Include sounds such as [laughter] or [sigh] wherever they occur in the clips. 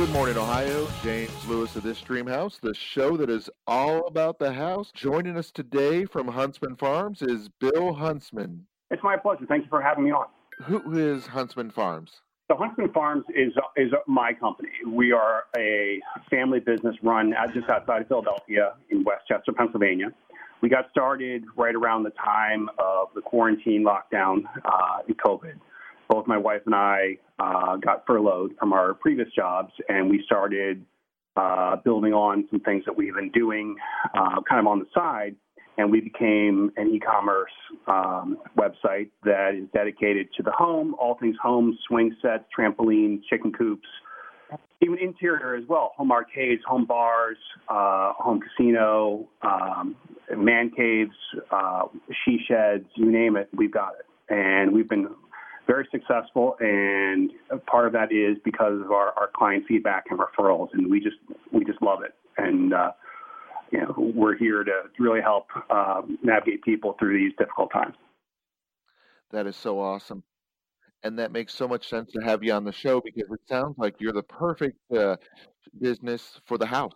Good morning, Ohio. James Lewis of this Dream House, the show that is all about the house. Joining us today from Huntsman Farms is Bill Huntsman. It's my pleasure. Thank you for having me on. Who is Huntsman Farms? So Huntsman Farms is is my company. We are a family business run just outside of Philadelphia in West Chester, Pennsylvania. We got started right around the time of the quarantine lockdown uh, in COVID. Both my wife and I uh, got furloughed from our previous jobs, and we started uh, building on some things that we've been doing uh, kind of on the side. And we became an e commerce um, website that is dedicated to the home, all things home, swing sets, trampolines, chicken coops, even interior as well home arcades, home bars, uh, home casino, um, man caves, uh, she sheds, you name it, we've got it. And we've been very successful, and part of that is because of our, our client feedback and referrals, and we just we just love it. And uh, you know, we're here to really help um, navigate people through these difficult times. That is so awesome. And that makes so much sense to have you on the show because it sounds like you're the perfect uh, business for the house.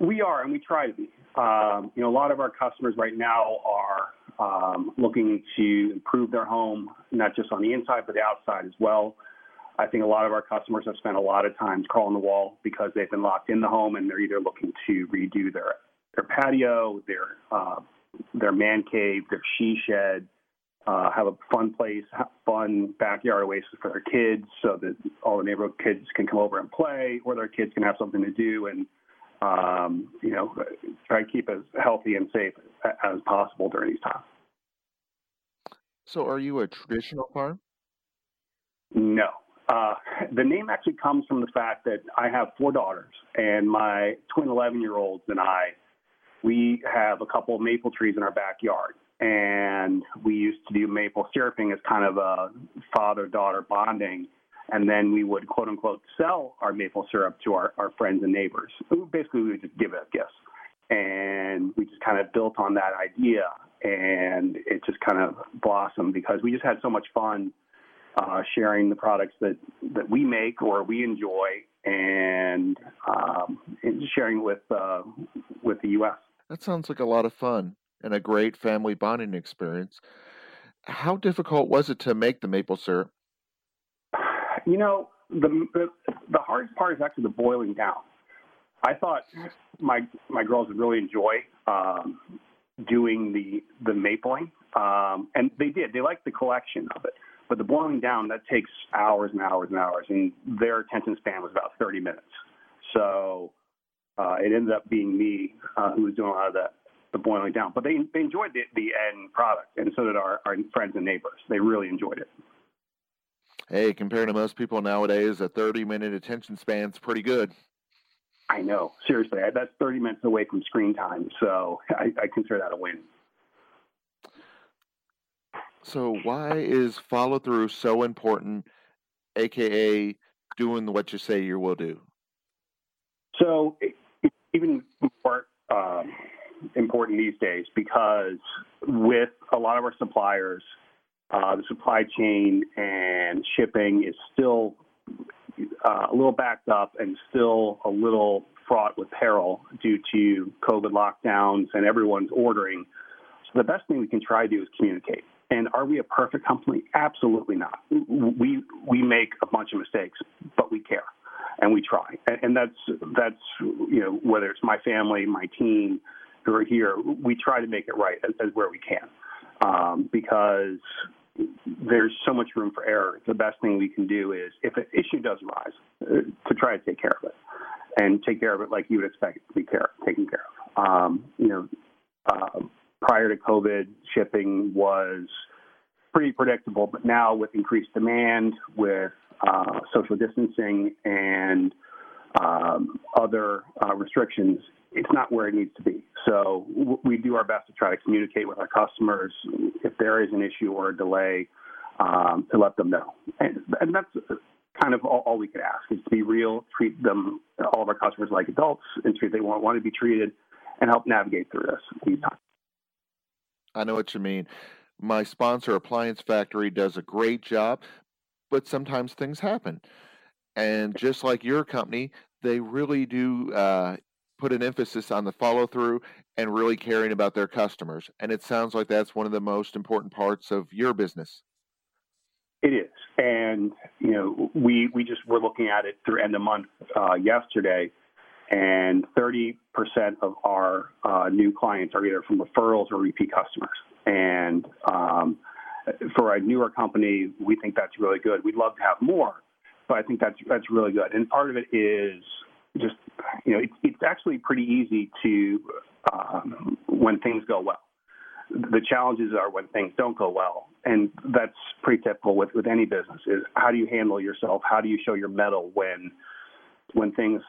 We are, and we try to be. Um, you know, a lot of our customers right now are um, looking to improve their home, not just on the inside, but the outside as well. I think a lot of our customers have spent a lot of time crawling the wall because they've been locked in the home and they're either looking to redo their their patio, their uh, their man cave, their she shed, uh, have a fun place, fun backyard oasis for their kids, so that all the neighborhood kids can come over and play, or their kids can have something to do and um, you know, try to keep as healthy and safe as possible during these times. So, are you a traditional farm? No. Uh, the name actually comes from the fact that I have four daughters, and my twin 11 year olds and I, we have a couple of maple trees in our backyard. And we used to do maple syruping as kind of a father daughter bonding and then we would quote unquote sell our maple syrup to our, our friends and neighbors. Basically, we would just give it as gifts. And we just kind of built on that idea, and it just kind of blossomed because we just had so much fun uh, sharing the products that, that we make or we enjoy, and, um, and sharing with uh, with the U.S. That sounds like a lot of fun and a great family bonding experience. How difficult was it to make the maple syrup? You know, the, the the hardest part is actually the boiling down. I thought my my girls would really enjoy um, doing the the mapling, um, and they did. They liked the collection of it, but the boiling down that takes hours and hours and hours, and their attention span was about 30 minutes. So uh, it ended up being me uh, who was doing a lot of the, the boiling down. But they they enjoyed the, the end product, and so did our, our friends and neighbors. They really enjoyed it hey, compared to most people nowadays, a 30 minute attention span's pretty good. I know. Seriously, that's 30 minutes away from screen time. So I, I consider that a win. So, why is follow through so important, aka doing what you say you will do? So, even more um, important these days because with a lot of our suppliers, uh, the supply chain and shipping is still uh, a little backed up and still a little fraught with peril due to COVID lockdowns and everyone's ordering. So the best thing we can try to do is communicate. And are we a perfect company? Absolutely not. We we make a bunch of mistakes, but we care and we try. And that's that's you know whether it's my family, my team who are here, we try to make it right as, as where we can um, because there's so much room for error. The best thing we can do is, if an issue does arise, uh, to try to take care of it and take care of it like you would expect it to be care, taken care of. Um, you know, uh, prior to COVID, shipping was pretty predictable, but now with increased demand, with uh, social distancing and um, other uh, restrictions, it's not where it needs to be. So we do our best to try to communicate with our customers if there is an issue or a delay um, to let them know. And, and that's kind of all, all, we could ask is to be real, treat them, all of our customers like adults, and treat they want, want to be treated, and help navigate through this. I know what you mean. My sponsor, Appliance Factory, does a great job, but sometimes things happen. And just like your company, they really do uh, put an emphasis on the follow through and really caring about their customers. And it sounds like that's one of the most important parts of your business. It is, and you know, we we just were looking at it through end of month uh, yesterday, and 30% of our uh, new clients are either from referrals or repeat customers. And um, for a newer company, we think that's really good. We'd love to have more, but I think that's that's really good. And part of it is just you know, it's, it's actually pretty easy to um, when things go well. The challenges are when things don't go well, and that's pretty typical with, with any business. Is how do you handle yourself? How do you show your mettle when when things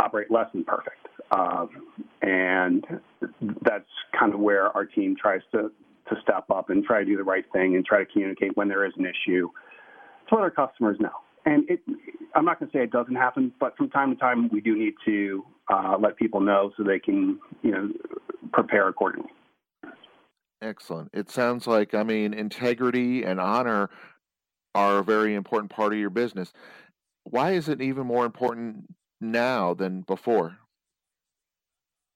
operate less than perfect? Um, and that's kind of where our team tries to to step up and try to do the right thing and try to communicate when there is an issue to let our customers know. And it, I'm not going to say it doesn't happen, but from time to time we do need to uh, let people know so they can, you know, prepare accordingly. Excellent. It sounds like, I mean, integrity and honor are a very important part of your business. Why is it even more important now than before?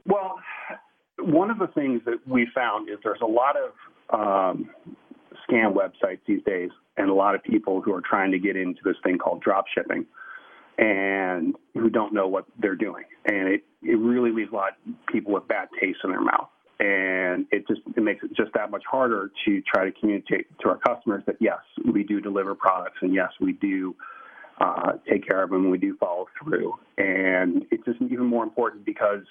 Well, one of the things that we found is there's a lot of um, scam websites these days, and a lot of people who are trying to get into this thing called drop shipping and who don't know what they're doing. And it, it really leaves a lot of people with bad taste in their mouth. And it just it makes it just that much harder to try to communicate to our customers that yes, we do deliver products, and yes, we do uh, take care of them, we do follow through. And it's just even more important because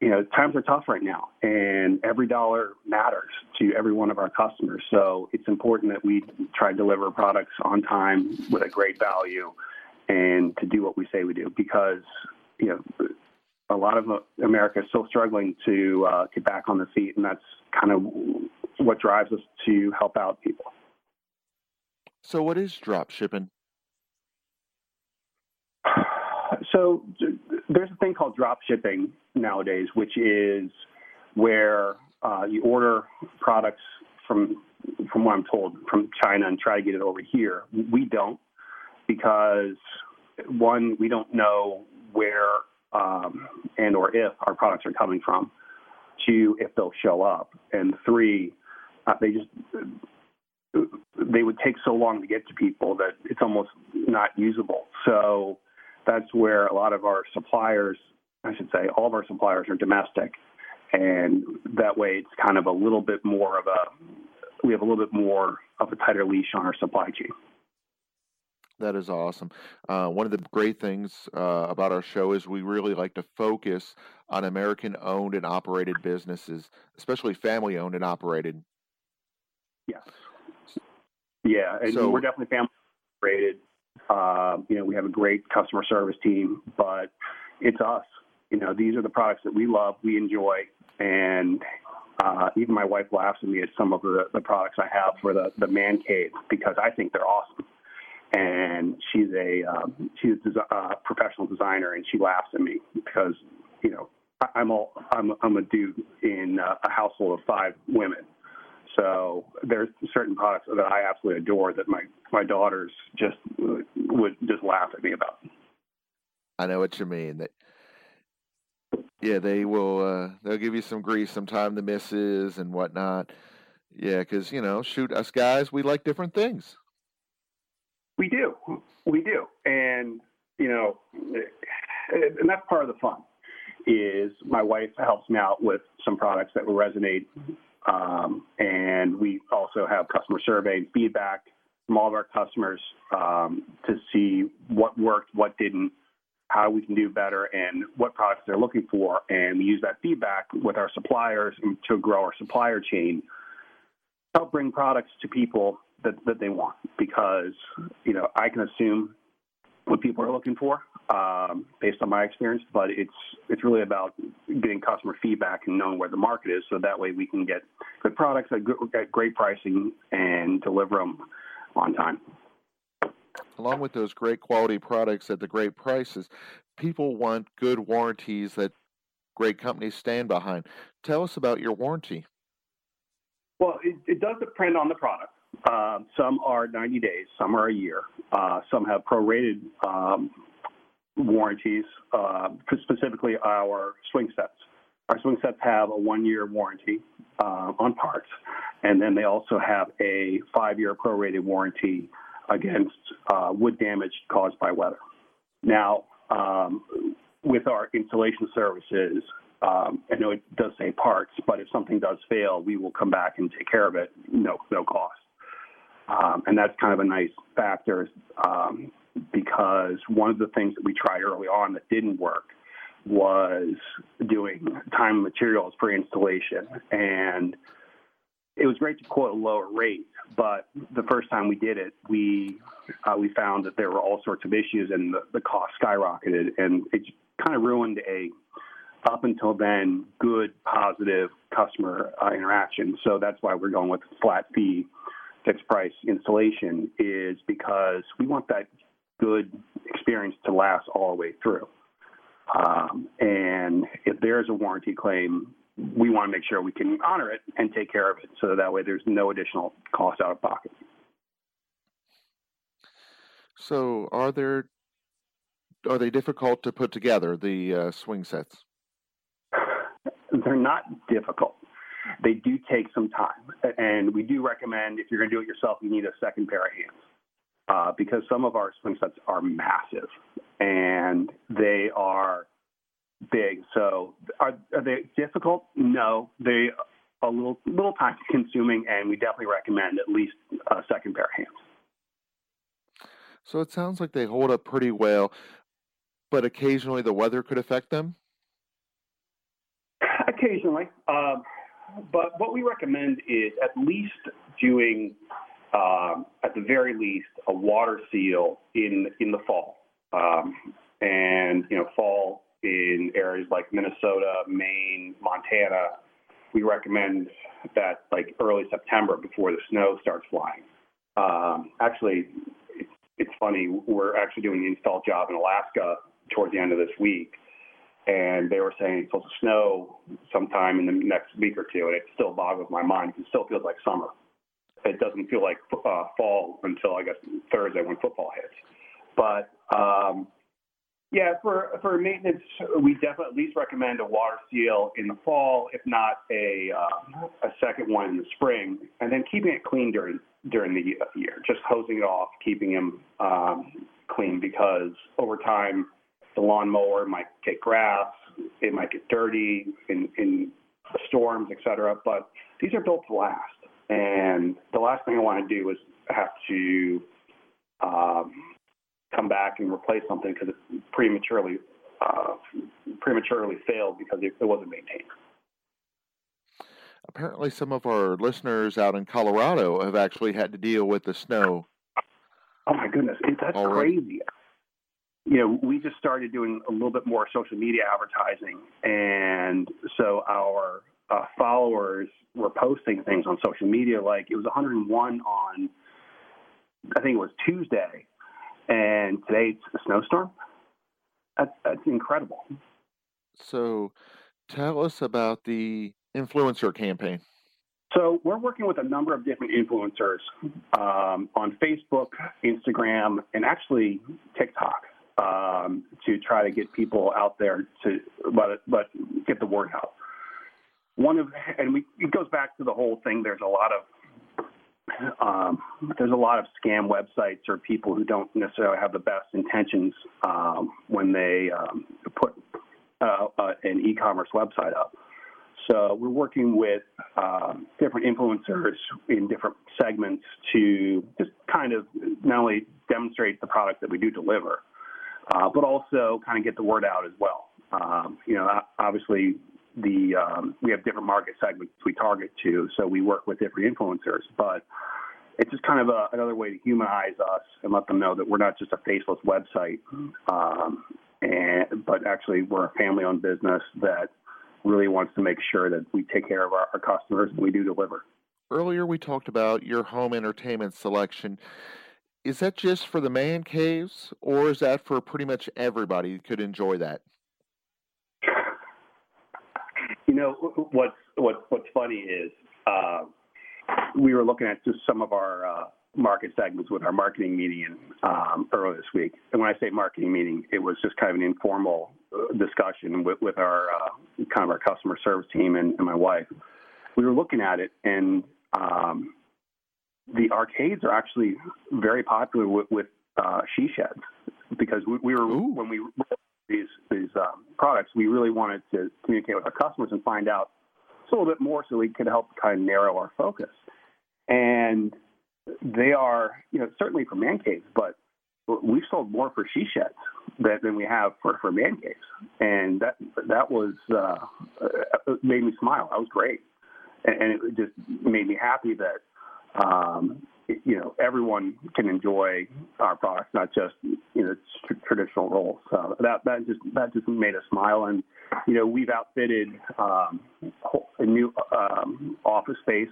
you know, times are tough right now, and every dollar matters to every one of our customers. So it's important that we try to deliver products on time with a great value, and to do what we say we do. Because you know, a lot of America is still struggling to uh, get back on their feet, and that's kind of what drives us to help out people. So, what is drop shipping? So, there's a thing called drop shipping nowadays, which is where uh, you order products from, from what I'm told, from China and try to get it over here. We don't because one, we don't know where um, and or if our products are coming from. Two, if they'll show up, and three, uh, they just they would take so long to get to people that it's almost not usable. So that's where a lot of our suppliers, I should say, all of our suppliers are domestic. And that way it's kind of a little bit more of a, we have a little bit more of a tighter leash on our supply chain. That is awesome. Uh, one of the great things uh, about our show is we really like to focus on American owned and operated businesses, especially family owned and operated. Yes. Yeah, and so, we're definitely family operated. Uh, you know, we have a great customer service team, but it's us. You know, these are the products that we love, we enjoy, and uh, even my wife laughs at me at some of the, the products I have for the, the man cave because I think they're awesome. And she's a um, she's a uh, professional designer, and she laughs at me because you know I'm a I'm I'm a dude in uh, a household of five women, so there's certain products that I absolutely adore that my my daughters just would just laugh at me about. I know what you mean. That yeah, they will. Uh, they'll give you some grief sometime. The misses and whatnot. Yeah, because you know, shoot, us guys, we like different things. We do, we do, and you know, and that's part of the fun. Is my wife helps me out with some products that will resonate um, and we also have customer survey and feedback from all of our customers um, to see what worked, what didn't, how we can do better, and what products they're looking for. And we use that feedback with our suppliers to grow our supplier chain, help bring products to people that, that they want. Because, you know, I can assume what people are looking for um, based on my experience, but it's it's really about getting customer feedback and knowing where the market is, so that way we can get good products at, good, at great pricing and deliver them on time. Along with those great quality products at the great prices, people want good warranties that great companies stand behind. Tell us about your warranty. Well, it, it does depend on the product. Uh, some are 90 days, some are a year. Uh, some have prorated um, warranties, uh, specifically our swing sets. Our swing sets have a one-year warranty uh, on parts, and then they also have a five-year prorated warranty against uh, wood damage caused by weather. Now, um, with our installation services, um, I know it does say parts, but if something does fail, we will come back and take care of it, no, no cost. Um, and that's kind of a nice factor um, because one of the things that we tried early on that didn't work was doing time and materials for installation. And it was great to quote a lower rate, but the first time we did it, we uh, we found that there were all sorts of issues and the, the cost skyrocketed, and it kind of ruined a up until then good positive customer uh, interaction. So that's why we're going with flat fee, fixed price installation is because we want that good experience to last all the way through. Um, and if there's a warranty claim, we want to make sure we can honor it and take care of it so that way there's no additional cost out of pocket. So, are there are they difficult to put together the uh, swing sets? They're not difficult. They do take some time, and we do recommend if you're going to do it yourself, you need a second pair of hands uh, because some of our swing sets are massive and they are big. So are, are they difficult? No, they are a little little time consuming, and we definitely recommend at least a second pair of hands. So it sounds like they hold up pretty well, but occasionally the weather could affect them. Occasionally, uh, but what we recommend is at least doing, um, at the very least, a water seal in in the fall. Um, and you know, fall in areas like Minnesota, Maine, Montana, we recommend that like early September before the snow starts flying. Um, actually, it's, it's funny. We're actually doing the install job in Alaska towards the end of this week, and they were saying it's supposed to snow sometime in the next week or two, and it still boggles my mind. It still feels like summer. It doesn't feel like uh, fall until I guess Thursday when football hits. But um, yeah, for for maintenance, we definitely at least recommend a water seal in the fall, if not a uh, a second one in the spring, and then keeping it clean during during the year. Just hosing it off, keeping them um, clean, because over time the lawnmower might get grass, it might get dirty in in storms, etc. But these are built to last, and the last thing I want to do is have to um, come back and replace something because it prematurely uh, prematurely failed because it, it wasn't maintained. Apparently, some of our listeners out in Colorado have actually had to deal with the snow. Oh my goodness, that's Already. crazy. You know, we just started doing a little bit more social media advertising, and so our uh, followers were posting things on social media like it was 101 on, I think it was Tuesday, and today it's a snowstorm. That's, that's incredible. So, tell us about the influencer campaign. So, we're working with a number of different influencers um, on Facebook, Instagram, and actually TikTok um, to try to get people out there to but but get the word out. One of and we, it goes back to the whole thing. There's a lot of um, there's a lot of scam websites or people who don't necessarily have the best intentions um, when they um, put uh, uh, an e-commerce website up. So we're working with uh, different influencers in different segments to just kind of not only demonstrate the product that we do deliver, uh, but also kind of get the word out as well. Um, you know, obviously the um, we have different market segments we target to, so we work with different influencers. But it's just kind of a, another way to humanize us and let them know that we're not just a faceless website, um, and but actually we're a family-owned business that really wants to make sure that we take care of our, our customers and we do deliver. Earlier, we talked about your home entertainment selection. Is that just for the man caves, or is that for pretty much everybody could enjoy that? You know what's what, what's funny is uh, we were looking at just some of our uh, market segments with our marketing meeting um, earlier this week. And when I say marketing meeting, it was just kind of an informal uh, discussion with, with our uh, kind of our customer service team and, and, my wife. We were looking at it, and um, the arcades are actually very popular with, with uh, she sheds because we, we were Ooh. when we these these um, products, we really wanted to communicate with our customers and find out a little bit more so we could help kind of narrow our focus. And they are, you know, certainly for man caves, but we've sold more for she sheds than, than we have for, for man caves. And that, that was, uh, made me smile. That was great. And, and it just made me happy that, um, you know, everyone can enjoy our products, not just, you know, tr- traditional rolls. So that, that just, that just made us smile. And, you know, we've outfitted, um, a new, um, office space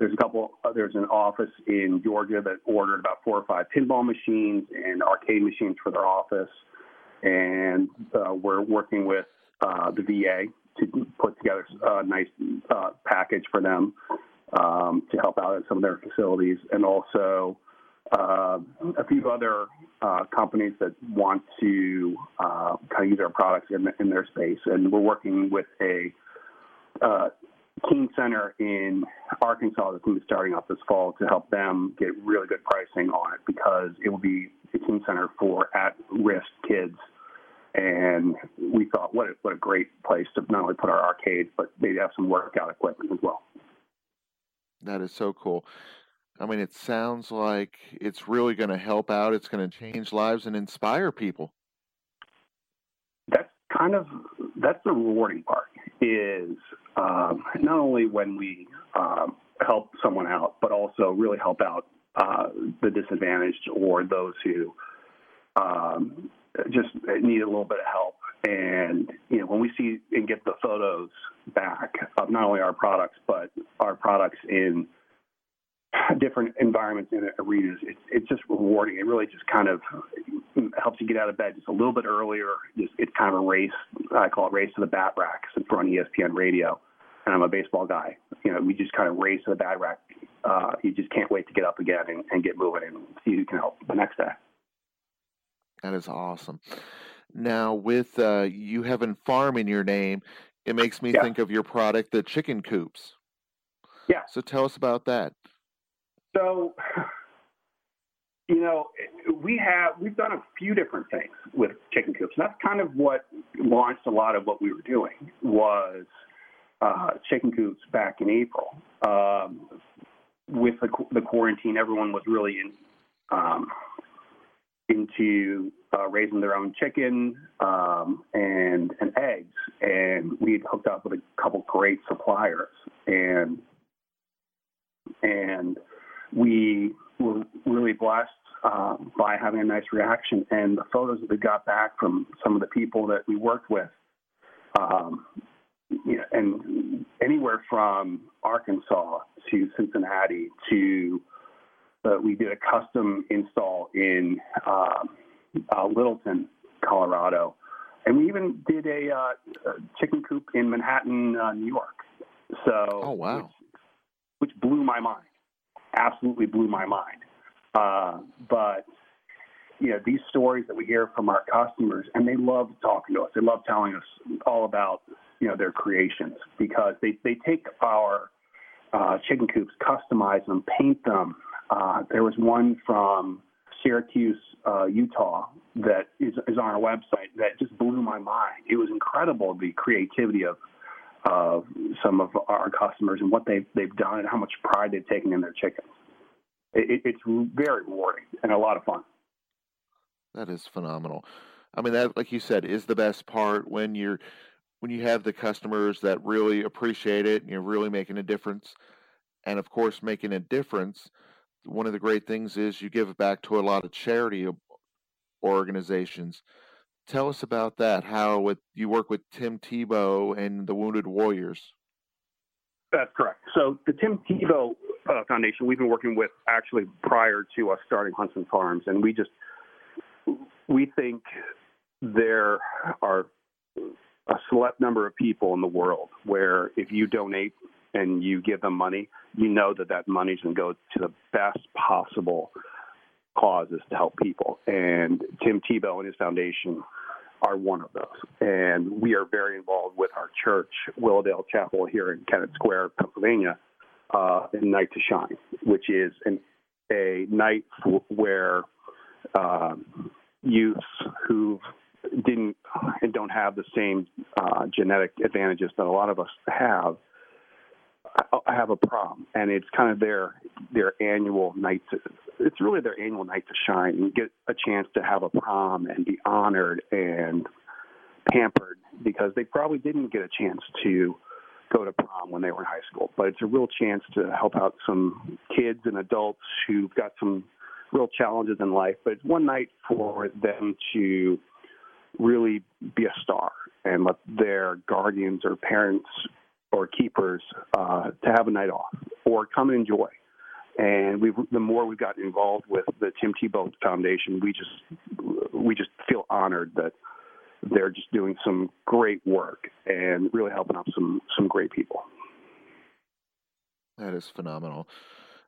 there's a couple. Uh, there's an office in Georgia that ordered about four or five pinball machines and arcade machines for their office, and uh, we're working with uh, the VA to put together a nice uh, package for them um, to help out at some of their facilities, and also uh, a few other uh, companies that want to kind of use our products in, in, their space. And we're working with a Teen Center in Arkansas that's going to be starting up this fall to help them get really good pricing on it because it will be a teen center for at-risk kids. And we thought, what a, what a great place to not only put our arcades, but maybe have some workout equipment as well. That is so cool. I mean, it sounds like it's really going to help out. It's going to change lives and inspire people. That's kind of that's the rewarding part. Is um, not only when we um, help someone out, but also really help out uh, the disadvantaged or those who um, just need a little bit of help. And you know, when we see and get the photos back of not only our products but our products in different environments and arenas, it's it's just rewarding. It really just kind of helps you get out of bed just a little bit earlier. Just, it's kind of a race. I call it race to the bat rack since we're on ESPN radio, and I'm a baseball guy. You know, we just kind of race to the bat rack. Uh, you just can't wait to get up again and, and get moving and see who can help the next day. That is awesome. Now, with uh, you having farm in your name, it makes me yeah. think of your product, the chicken coops. Yeah. So tell us about that. So, [sighs] you know, we have we've done a few different things with chicken coops. And that's kind of what launched a lot of what we were doing was uh, chicken coops back in April. Um, with the, the, quarantine, everyone was really in, um, into uh, raising their own chicken um, and and eggs, and we had hooked up with a couple great suppliers, and and we were really blessed uh, by having a nice reaction. And the photos that we got back from some of the people that we worked with, um, you know, and anywhere from Arkansas to Cincinnati to uh, we did a custom install in uh, uh, Littleton, Colorado, and we even did a, uh, chicken coop in Manhattan, uh, New York. So, oh wow, which, which blew my mind absolutely blew my mind. Uh, but you know, these stories that we hear from our customers, and they love talking to us. They love telling us all about you know their creations because they they take our uh, chicken coops, customize them, paint them. Uh, there was one from Syracuse, uh, Utah, that is, is on our website that just blew my mind. It was incredible the creativity of some of our customers and what they've they've done and how much pride they've taken in their chickens. It, it's very rewarding and a lot of fun. That is phenomenal. I mean, that like you said is the best part when you're when you have the customers that really appreciate it and you're really making a difference. And of course, making a difference. One of the great things is you give back to a lot of charity organizations Tell us about that. How with you work with Tim Tebow and the Wounded Warriors. That's correct. So the Tim Tebow uh, Foundation, we've been working with actually prior to us starting Huntsman Farms, and we just we think there are a select number of people in the world where if you donate and you give them money, you know that that money's going to go to the best possible causes to help people. And Tim Tebow and his foundation are one of those. And we are very involved with our church, Willowdale Chapel, here in Kennett Square, Pennsylvania, uh, in Night to Shine, which is an, a night where uh, youths who didn't and don't have the same uh, genetic advantages that a lot of us have Oh, I have a prom, and it's kind of their their annual night. To, it's really their annual night to shine and get a chance to have a prom and be honored and pampered because they probably didn't get a chance to go to prom when they were in high school. But it's a real chance to help out some kids and adults who've got some real challenges in life. But it's one night for them to really be a star and let their guardians or parents or keepers uh, to have a night off or come and enjoy. And we the more we've gotten involved with the Tim Tebow Foundation, we just we just feel honored that they're just doing some great work and really helping out some some great people. That is phenomenal.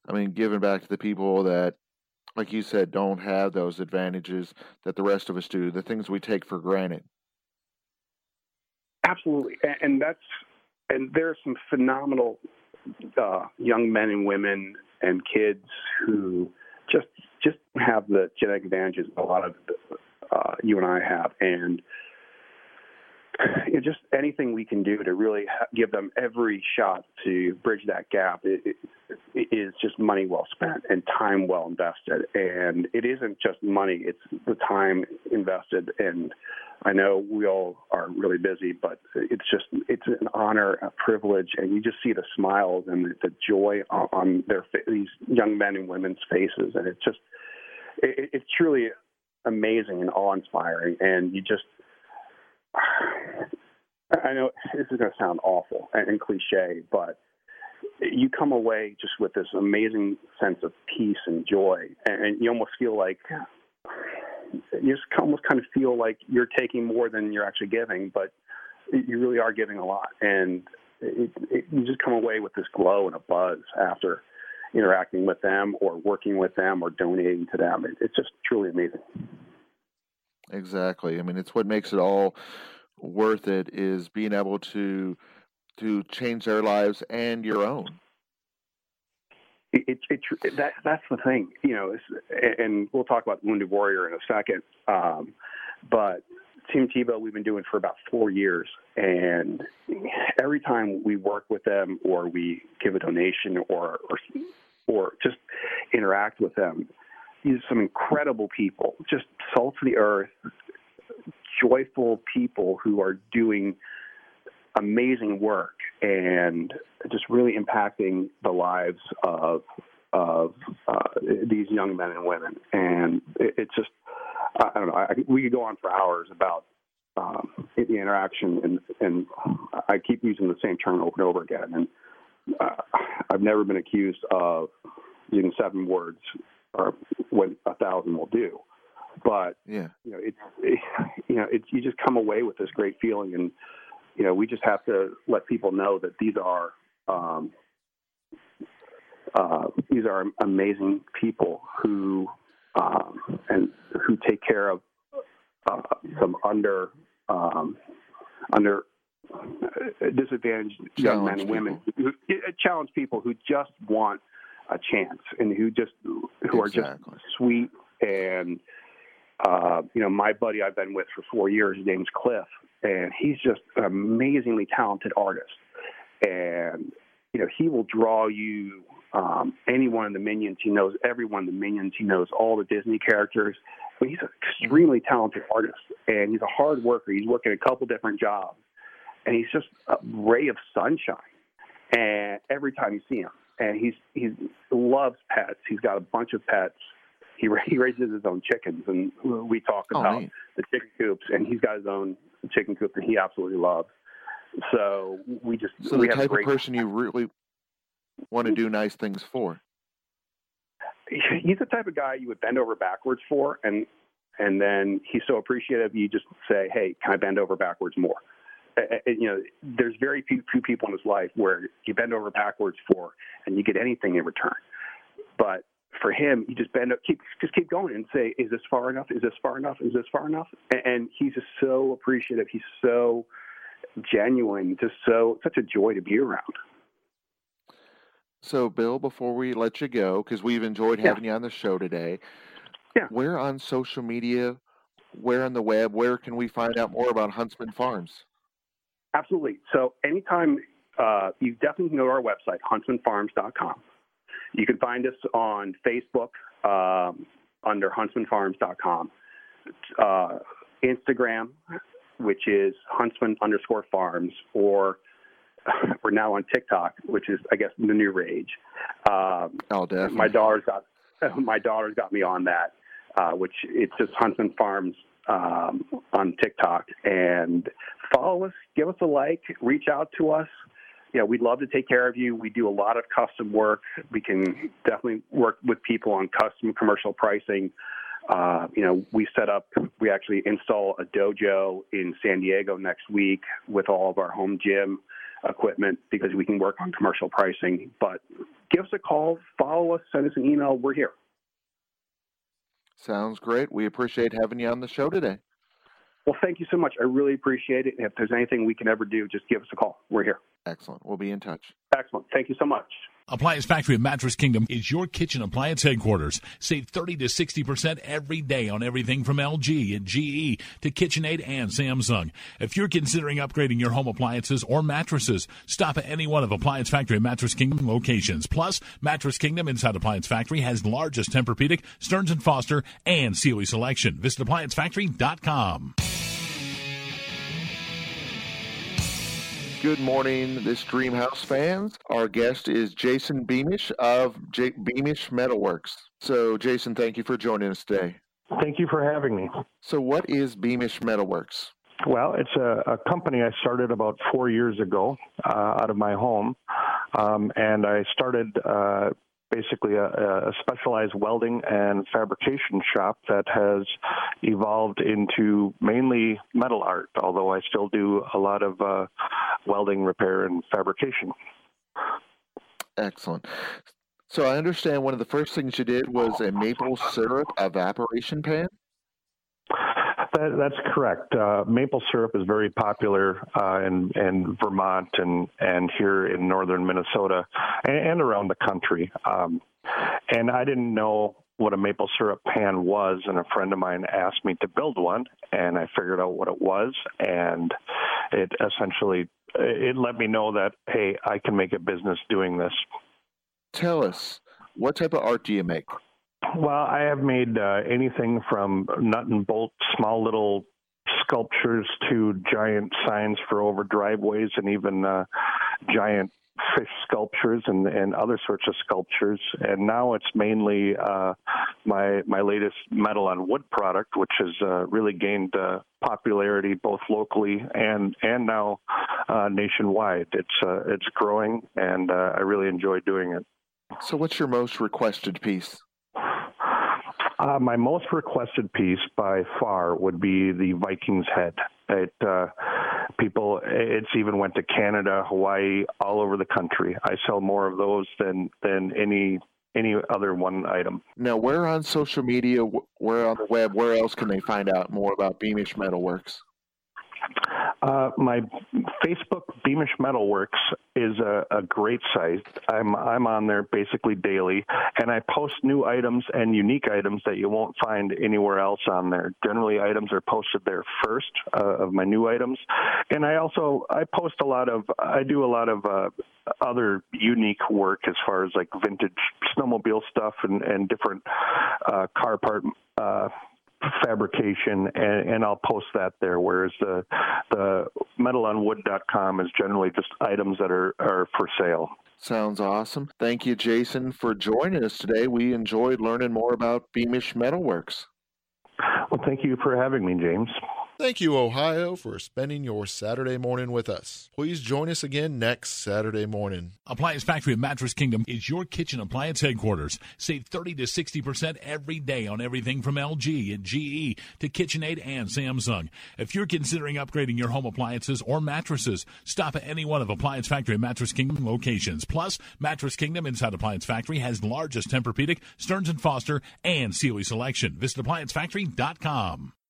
I mean, giving back to the people that, like you said, don't have those advantages that the rest of us do, the things we take for granted. Absolutely, and that's and there are some phenomenal uh, young men and women and kids who just just have the genetic advantages a lot of uh, you and I have, and [clears throat] you know, just anything we can do to really give them every shot to bridge that gap it, it, it is just money well spent and time well invested. And it isn't just money; it's the time invested. And I know we all are really busy, but it's just it's an honor, a privilege, and you just see the smiles and the, joy on, on their these young men and women's faces, and it's just it, it's truly amazing and awe-inspiring. And you just [sighs] I know this is going to sound awful and, cliche, but you come away just with this amazing sense of peace and joy, and, and you almost feel like you just almost kind of feel like you're taking more than you're actually giving, but you really are giving a lot, and it, it, you just come away with this glow and a buzz after interacting with them or working with them or donating to them. It, it's just truly amazing. Exactly. I mean, it's what makes it all worth it is being able to to change their lives and your own. It's it, it, that that's the thing, you know. and we'll talk about Wounded Warrior in a second. Um, but Tim Tebow, we've been doing for about four years, and every time we work with them, or we give a donation, or or, or just interact with them, are some incredible people, just salt of the earth, joyful people who are doing amazing work and just really impacting the lives of of uh, these young men and women. And it, it's just I don't know. I, we could go on for hours about um, the interaction, and and I keep using the same term over and over again. And uh, I've never been accused of using seven words or what a thousand will do. But yeah, you know, it's it, [laughs] you know, it's you just come away with this great feeling, and you know, we just have to let people know that these are um, uh, these are amazing people who um, and who take care of uh, some under um, under disadvantaged young men and women, who, uh, challenge people who just want a chance and who just who exactly. are just sweet and uh, you know my buddy I've been with for four years, His name's Cliff, and he's just an amazingly talented artist, and you know he will draw you um, any one of the minions. He knows every one of the minions. He knows all the Disney characters. I mean, he's an extremely talented artist, and he's a hard worker. He's working a couple different jobs, and he's just a ray of sunshine. And every time you see him, and he's he loves pets. He's got a bunch of pets. He he raises his own chickens, and we talk oh, about the chicken coops, and he's got his own chicken coop that he absolutely loves. So we just so we the type of person you really want to do nice things for. He's the type of guy you would bend over backwards for, and and then he's so appreciative. You just say, "Hey, can I bend over backwards more?" Uh, uh, you know, there's very few, few people in his life where you bend over backwards for and you get anything in return. But for him, you just bend up, keep just keep going and say, "Is this far enough? Is this far enough? Is this far enough?" And, and he's just so appreciative. He's so genuine. Just so such a joy to be around. So, Bill, before we let you go, because we've enjoyed having yeah. you on the show today, yeah. where on social media, where on the web, where can we find out more about Huntsman Farms? Absolutely. So, anytime uh, you definitely can go to our website, huntsmanfarms.com. You can find us on Facebook um, under huntsmanfarms.com, uh, Instagram, which is huntsman underscore farms, or [laughs] we're now on TikTok, which is, I guess, the new rage. Um, oh, definitely. My daughter's got [laughs] my daughter's got me on that, uh, which it's just Huntsman Farms um, on TikTok. And follow us, give us a like, reach out to us you know, we'd love to take care of you. We do a lot of custom work. We can definitely work with people on custom commercial pricing. Uh, you know, we set up, we actually install a dojo in San Diego next week with all of our home gym equipment because we can work on commercial pricing. But give us a call, follow us, send us an email. We're here. Sounds great. We appreciate having you on the show today. Well, thank you so much. I really appreciate it. And if there's anything we can ever do, just give us a call. We're here. Excellent. We'll be in touch. Excellent. Thank you so much. Appliance Factory of Mattress Kingdom is your kitchen appliance headquarters. Save 30 to 60% every day on everything from LG and GE to KitchenAid and Samsung. If you're considering upgrading your home appliances or mattresses, stop at any one of Appliance Factory of Mattress Kingdom locations. Plus, Mattress Kingdom inside Appliance Factory has largest Tempur-Pedic, Stearns & Foster, and Sealy selection. Visit ApplianceFactory.com. Good morning, this Dreamhouse fans. Our guest is Jason Beamish of J- Beamish Metalworks. So, Jason, thank you for joining us today. Thank you for having me. So, what is Beamish Metalworks? Well, it's a, a company I started about four years ago uh, out of my home. Um, and I started uh, basically a, a, specialized welding and fabrication shop that has evolved into mainly metal art, although I still do a lot of uh, welding, repair, and fabrication. Excellent. So I understand one of the first things you did was a maple syrup evaporation pan. That, that's correct. Uh, maple syrup is very popular uh, in, in Vermont and, and here in northern Minnesota and, and around the country. Um, and I didn't know what a maple syrup pan was, and a friend of mine asked me to build one, and I figured out what it was, and it essentially it let me know that hey, I can make a business doing this. Tell us, what type of art do you make? Well, I have made uh, anything from nut and bolt, small little sculptures to giant signs for over driveways, and even uh, giant fish sculptures and, and other sorts of sculptures. And now it's mainly uh, my my latest metal on wood product, which has uh, really gained uh, popularity both locally and and now uh, nationwide. It's uh, it's growing, and uh, I really enjoy doing it. So, what's your most requested piece? Uh, my most requested piece by far would be the Viking's head. It uh, people, it's even went to Canada, Hawaii, all over the country. I sell more of those than than any any other one item. Now, where on social media, where on the web, where else can they find out more about Beamish Metalworks? Uh, my Facebook Beamish Metalworks is a, a, great site. I'm I'm on there basically daily, and I post new items and unique items that you won't find anywhere else on there. Generally, items are posted there first uh, of my new items, and I also I post a lot of I do a lot of uh, other unique work as far as like vintage snowmobile stuff and and different uh, car part uh, fabrication, and, and, I'll post that there. Whereas the the metalonwood.com is generally just items that are, are for sale. Sounds awesome. Thank you, Jason, for joining us today. We enjoyed learning more about Beamish Metalworks. Well, thank you for having me, James. Thank you, Ohio, for spending your Saturday morning with us. Please join us again next Saturday morning. Appliance Factory of Mattress Kingdom is your kitchen appliance headquarters. Save 30 to 60% every day on everything from LG and GE to KitchenAid and Samsung. If you're considering upgrading your home appliances or mattresses, stop at any one of Appliance Factory and Mattress Kingdom locations. Plus, Mattress Kingdom inside Appliance Factory has largest Tempur-Pedic, Stearns & Foster, and Sealy selection. Visit ApplianceFactory.com.